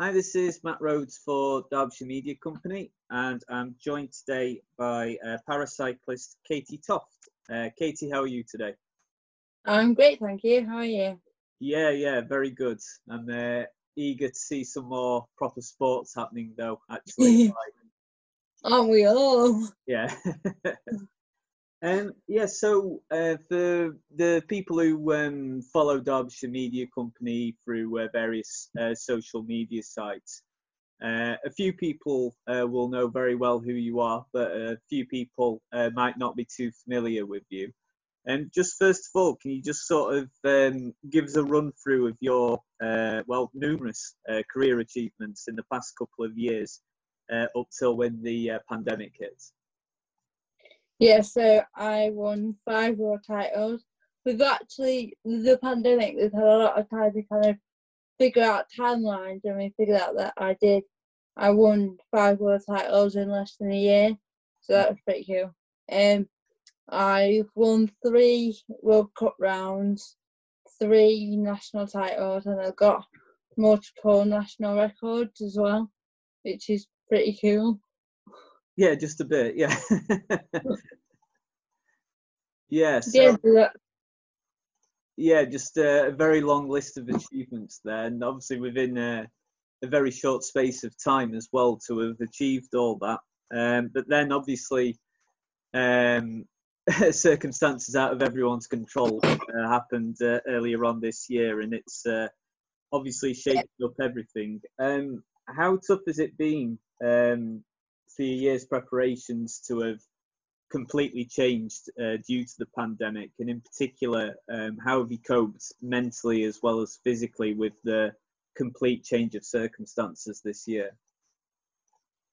Hi, this is Matt Rhodes for Derbyshire Media Company, and I'm joined today by uh, paracyclist Katie Toft. Uh, Katie, how are you today? I'm great, thank you. How are you? Yeah, yeah, very good. I'm uh, eager to see some more proper sports happening, though. Actually, aren't we all? Yeah. Um, yeah, so uh, for the people who um, follow Derbyshire Media Company through uh, various uh, social media sites, uh, a few people uh, will know very well who you are, but a few people uh, might not be too familiar with you. And just first of all, can you just sort of um, give us a run through of your, well, numerous career achievements in the past couple of years up till when the pandemic hit? Yeah, so I won five world titles. We've actually, the pandemic, we've had a lot of time to kind of figure out timelines, and we figured out that I did. I won five world titles in less than a year, so that was pretty cool. Um, I've won three World Cup rounds, three national titles, and I've got multiple national records as well, which is pretty cool. Yeah, just a bit. Yeah. yeah. So, yeah. Yeah, just a, a, very long list of achievements there, and obviously within a, a very short space of time as well to have achieved all that. Um, but then obviously, um, circumstances out of everyone's control uh, happened uh, earlier on this year, and it's uh, obviously shaken up everything. Um, how tough has it been um, your year's preparations to have completely changed uh, due to the pandemic, and in particular, um, how have you coped mentally as well as physically with the complete change of circumstances this year?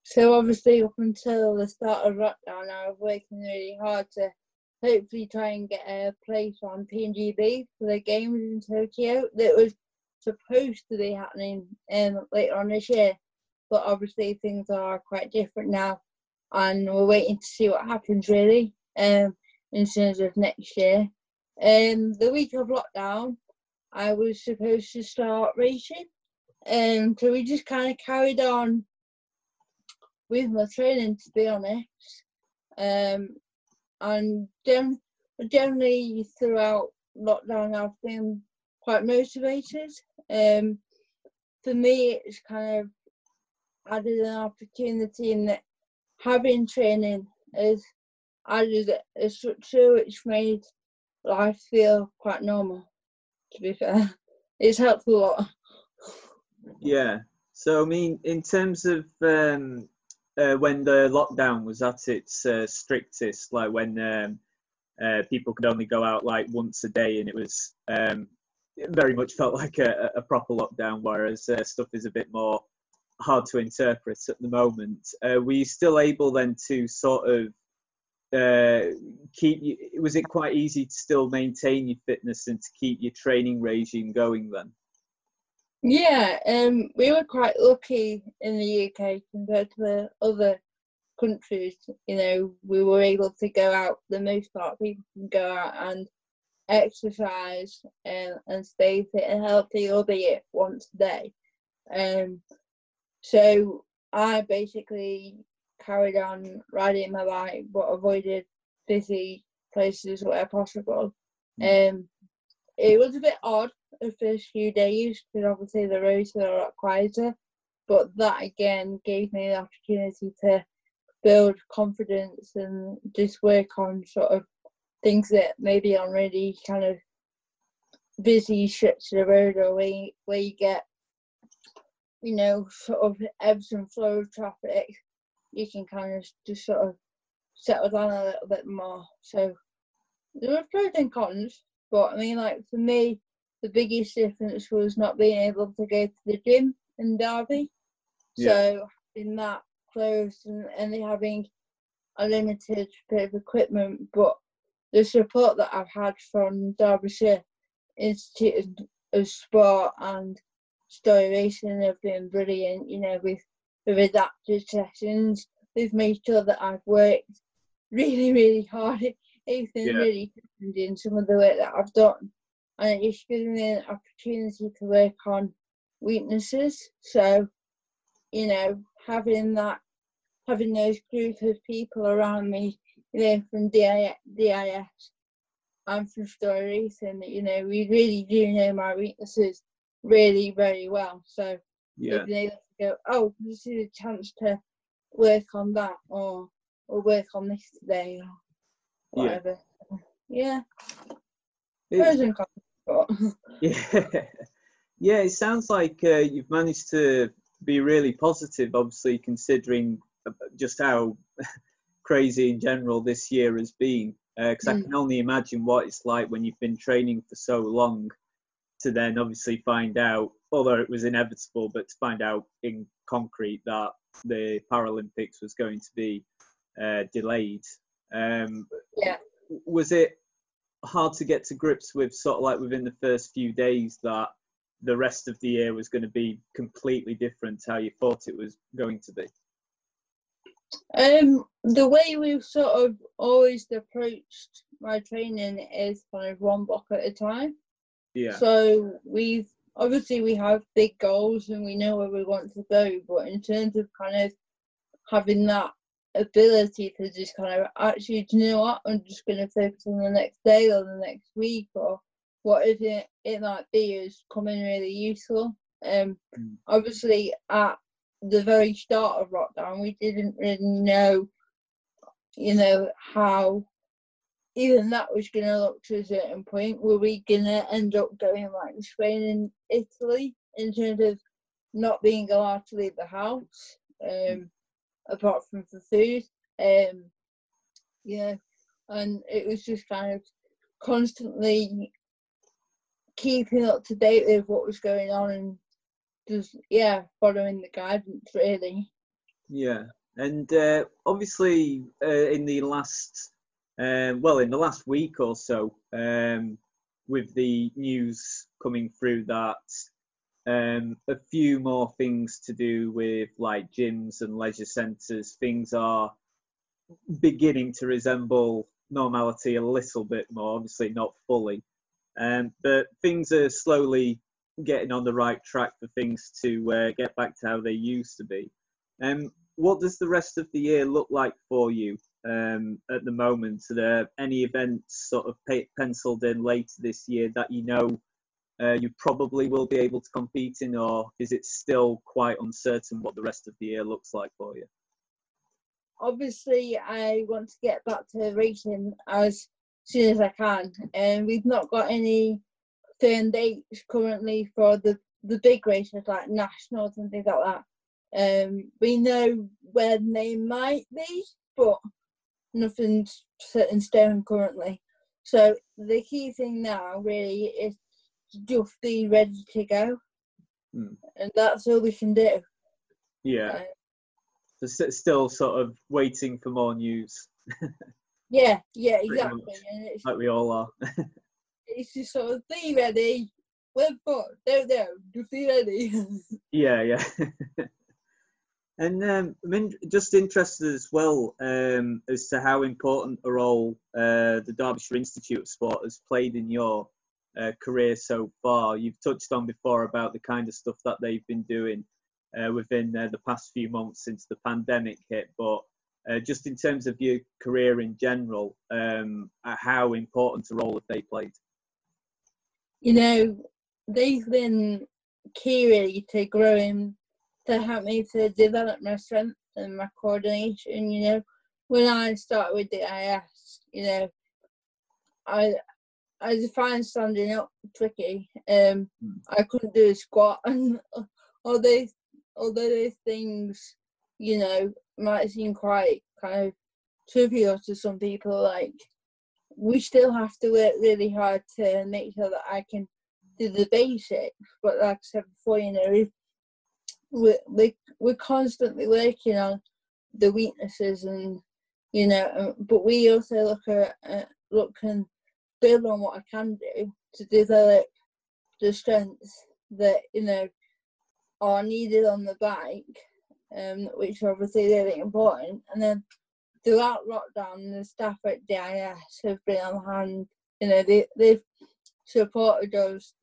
So obviously, up until the start of lockdown, I was working really hard to hopefully try and get a place on PNGB for the games in Tokyo that was supposed to be happening um, later on this year but obviously things are quite different now, and we're waiting to see what happens really um, in terms of next year. Um, the week of lockdown, I was supposed to start racing, and um, so we just kind of carried on with my training, to be honest. Um, and gen- generally throughout lockdown, I've been quite motivated. Um, for me, it's kind of added an opportunity in having training is added a structure which made life feel quite normal, to be fair. It's helped a lot. Yeah. So, I mean, in terms of um, uh, when the lockdown was at its uh, strictest, like when um, uh, people could only go out like once a day and it was um, it very much felt like a, a proper lockdown, whereas uh, stuff is a bit more hard to interpret at the moment. Uh, were you still able then to sort of uh, keep you, was it quite easy to still maintain your fitness and to keep your training regime going then? Yeah, um, we were quite lucky in the UK compared to the other countries. You know, we were able to go out. The most part, people can go out and exercise and, and stay fit and healthy, albeit once a day. Um, so I basically carried on riding my bike, but avoided busy places where possible. Mm. Um, it was a bit odd the first few days because obviously the roads were a lot quieter, but that again gave me the opportunity to build confidence and just work on sort of things that maybe on really kind of busy stretch of the road or where you, where you get you know, sort of ebbs and flow of traffic, you can kind of just sort of settle down a little bit more. So there were pros and cons, but I mean, like for me, the biggest difference was not being able to go to the gym in Derby. Yeah. So in that closed and only having a limited bit of equipment, but the support that I've had from Derbyshire Institute of Sport and Storey Racing have been brilliant. You know, with with adapted sessions, they've made sure that I've worked really, really hard. It's been yeah. really in some of the work that I've done, and it's given me an opportunity to work on weaknesses. So you know, having that, having those group of people around me, you know, from DIS, DIS and from Storey Racing, you know, we really do know my weaknesses really very well. So Yeah. to go, oh, this is a chance to work on that or or work on this today or Yeah. whatever. Yeah. But Yeah, yeah. It sounds like uh, you've managed to be really positive. Obviously, considering uh, just how crazy in general this year has been. Because I Mm. can only imagine what it's like when you've been training for so long to then obviously find out, although it was inevitable, but to find out in concrete that the Paralympics was going to be uh, delayed. Um, Yeah. Was it hard to get to grips with sort of like within the first few days that the rest of the year was going to be completely different to how you thought it was going to be? um, the way we've sort of always approached my training is kind of one block at a time. Yeah. So we've obviously we have big goals and we know where we want to go, but in terms of kind of having that ability to just kind of actually, do you know what? I'm just going to focus on the next day or the next week or what is it it might be is coming really useful. Um, Mm. obviously at the very start of lockdown, we didn't really know, you know, how even that was going to look to a certain point. Were we going to end up going like Spain and Italy in terms of not being allowed to leave the house, um, apart from for food? Um, yeah, and it was just kind of constantly keeping up to date with what was going on and just yeah following the guidance really Yeah, and uh, obviously uh, in the last, um, well, in the last week or so, um, with the news coming through that um, a few more things to do with like gyms and leisure centres, things are beginning to resemble normality a little bit more. Obviously, not fully, um, but things are slowly getting on the right track for things to uh, get back to how they used to be. Um, what does the rest of the year look like for you um, at the moment? Are there any events sort of pe- penciled in later this year that you know uh, you probably will be able to compete in, or is it still quite uncertain what the rest of the year looks like for you? obviously i want to get back to racing as soon as i can and we've not got any firm dates currently for the the big races like nationals and things like that um we know when they might be but nothing's set in stone currently so the key thing now really is just be ready to go Hmm. and that's all we can do Yeah, Uh, so still sort of waiting for more news, yeah yeah exactly like we all are. it's just sort of be ready. When for? Don't know. Just be ready. Yeah, yeah. And um, I'm in, just interested as well um, as to how important a role uh, the Derbyshire Institute of Sport has played in your uh, career so far. You've touched on before about the kind of stuff that they've been doing uh, within uh, the past few months since the pandemic hit, but uh, just in terms of your career in general, um, uh, how important a role have they played? you know, they've been key really to growing, to help me to develop my strength and my coordination. You know, when I start with the IS, you know, I I find standing up tricky. Um, Mm. I couldn't do a squat, and all those all those things, you know, might seem quite kind of trivial to some people, like we still have to work really hard to make sure that I can do the basics. But like I said before, you know, if we're, we we're constantly working on the weaknesses and you know, um, but we also look at uh, look and build on what I can do to develop the strengths that you know are needed on the bike, um, which are obviously really important. And then throughout lockdown, the staff at DIS have been on hand. You know, they they've supported us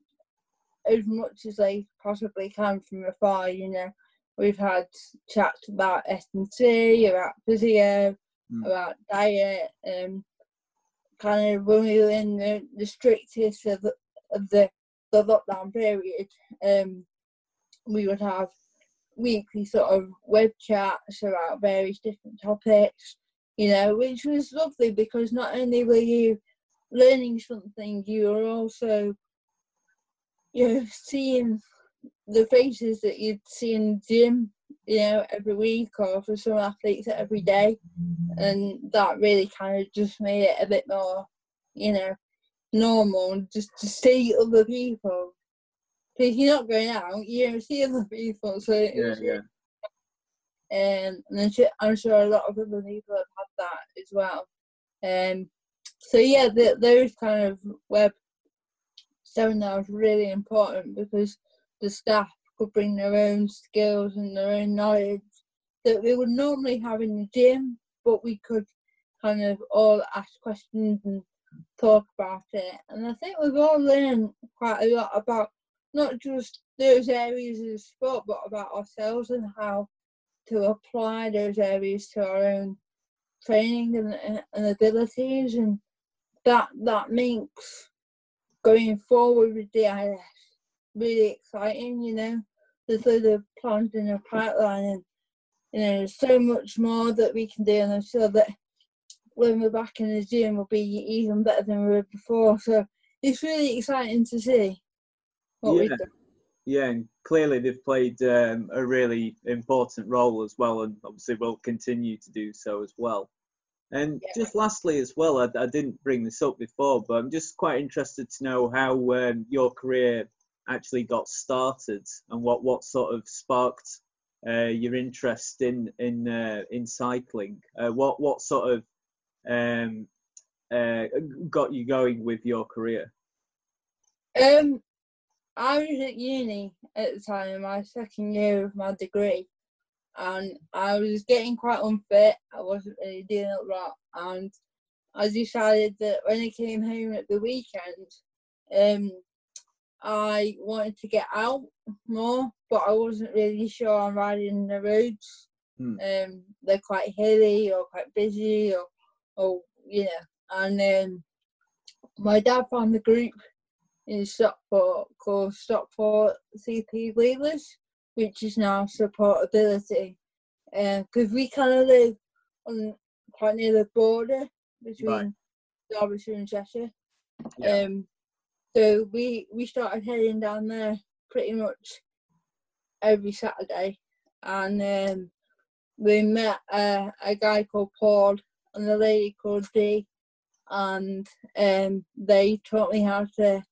as much as they possibly can from afar. You know, we've had chats about S and C, about physio, mm. about diet, um, kind of when we were in the, the strictest of the, of the, the lockdown period, um, we would have weekly sort of web chats about various different topics, you know, which was lovely because not only were you learning something, you were also, you know, seeing the faces that you'd see in the gym, you know, every week or for some athletes every day. And that really kind of just made it a bit more, you know, normal just to see other people. Because you're not going out, you don't see other people. So yeah, yeah. Um, and I'm sure a lot of other people have had that as well. Um, so yeah, the, those kind of web seminars really important because the staff could bring their own skills and their own knowledge that we would normally have in the gym, but we could kind of all ask questions and talk about it. And I think we've all learned quite a lot about not just those areas of sport, but about ourselves and how to apply those areas to our own training and, and abilities. And that that makes going forward with DIS really exciting, you know. There's loads of plans in the pipeline and you know, there's so much more that we can do and I'm sure that when we're back in the gym we'll be even better than we were before. So it's really exciting to see what yeah. we've done. Yeah, and clearly they've played um, a really important role as well, and obviously will continue to do so as well. And yeah. just lastly, as well, I, I, didn't bring this up before, but I'm just quite interested to know how um, your career actually got started and what, what sort of sparked uh, your interest in in uh, in cycling. Uh, what what sort of um, uh, got you going with your career? Um, I was at uni at the time, my second year of my degree, and I was getting quite unfit. I wasn't really doing a lot, and I decided that when I came home at the weekend, um, I wanted to get out more, but I wasn't really sure on riding the roads. Hmm. Um, they're quite hilly or quite busy, or, or you know. And um, my dad found the group in Stockport called Stockport CP Leaders, which is now supportability. Because um, we kind of live on quite near the border between right. Derbyshire and Cheshire. Yeah. Um, so we we started heading down there pretty much every Saturday, and um, we met uh, a guy called Paul and a lady called Dee, and um, they taught me how to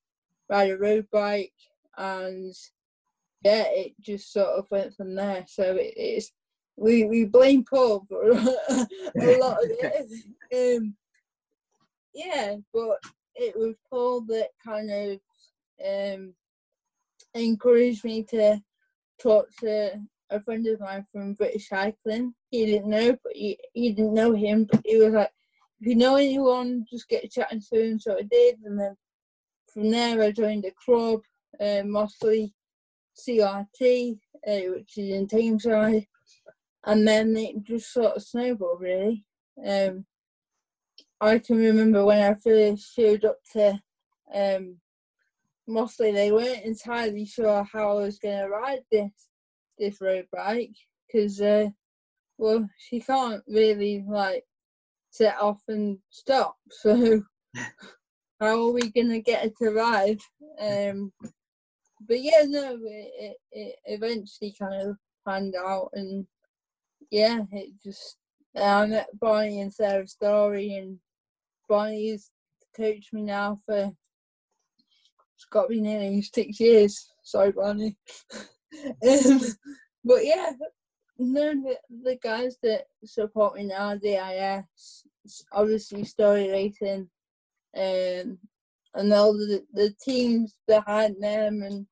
ride a road bike, and yeah, it just sort of went from there. So it, it's we we blame Paul for a lot of it. Um, yeah, but it was Paul that kind of um, encouraged me to talk to a friend of mine from British Cycling. He didn't know, but he, he didn't know him, but he was like, if you know anyone, just get chatting to him. So I did, and then from there I joined a club, uh, mostly CRT, uh, which is in Tameside, and then it just sort of snowballed really. Um, I can remember when I first showed up to um, mostly they weren't entirely sure how I was going to ride this this road bike because uh, well she can't really like set off and stop so how are we going to get her to ride um, but yeah no it, it, it eventually kind of panned out and yeah it just I met Barney and Sarah Storey and Barney's coached me now for it's got be nearly six years. Sorry, Barney. um, but yeah, none of the guys that support me now, DIS, obviously Storey Racing, um, and all the, the teams behind them, and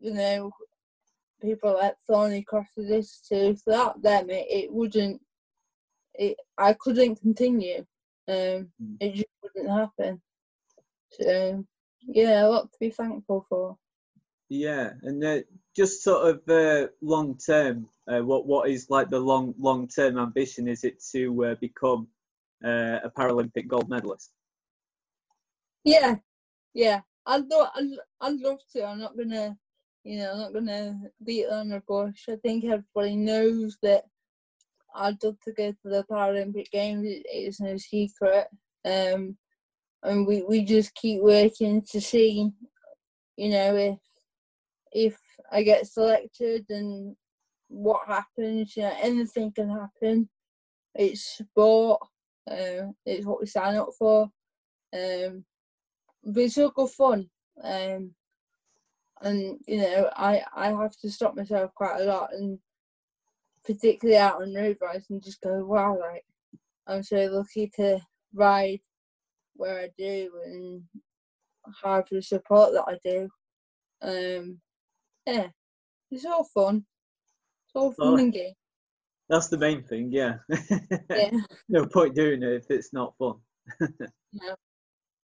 you know, people like Thorny crosses this too. Without them, it, it wouldn't. It I couldn't continue. Um, mm. It just wouldn't happen. So yeah, a lot to be thankful for. Yeah, and uh, just sort of uh, long term, uh, what what is like the long long term ambition? Is it to uh, become uh, a Paralympic gold medalist? Yeah, yeah. I'd love, I'd, I'd love to. I'm not gonna, you know, I'm not gonna beat on the bush. I think everybody knows that I'd love to go to the Paralympic Games. It, it's no secret. Um, and we, we just keep working to see, you know, if if I get selected and what happens. You know, anything can happen. It's sport. Uh, it's what we sign up for. Um, but it's all good fun. Um, and you know, I I have to stop myself quite a lot, and particularly out on road rides, and just go, wow, like I'm so lucky to ride where I do and have the support that I do. Um, yeah, it's all fun. It's all fun and game. That's the main thing. Yeah. Yeah. no point doing it if it's not fun. No.